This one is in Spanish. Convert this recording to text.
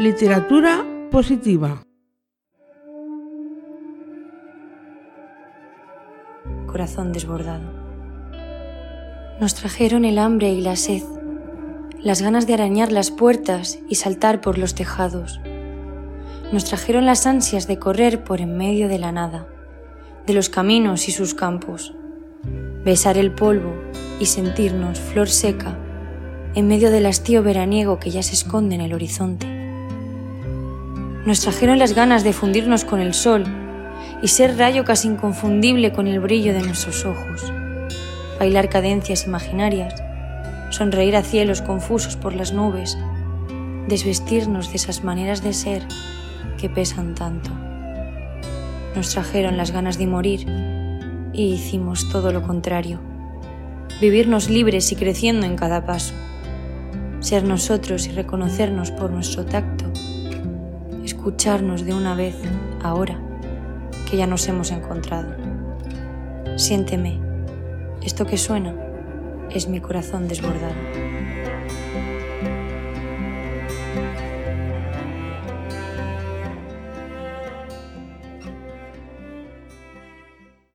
Literatura positiva. Corazón desbordado. Nos trajeron el hambre y la sed, las ganas de arañar las puertas y saltar por los tejados. Nos trajeron las ansias de correr por en medio de la nada, de los caminos y sus campos, besar el polvo y sentirnos flor seca en medio del hastío veraniego que ya se esconde en el horizonte. Nos trajeron las ganas de fundirnos con el sol y ser rayo casi inconfundible con el brillo de nuestros ojos, bailar cadencias imaginarias, sonreír a cielos confusos por las nubes, desvestirnos de esas maneras de ser que pesan tanto. Nos trajeron las ganas de morir y hicimos todo lo contrario, vivirnos libres y creciendo en cada paso. Ser nosotros y reconocernos por nuestro tacto, escucharnos de una vez ahora que ya nos hemos encontrado. Siénteme, esto que suena es mi corazón desbordado.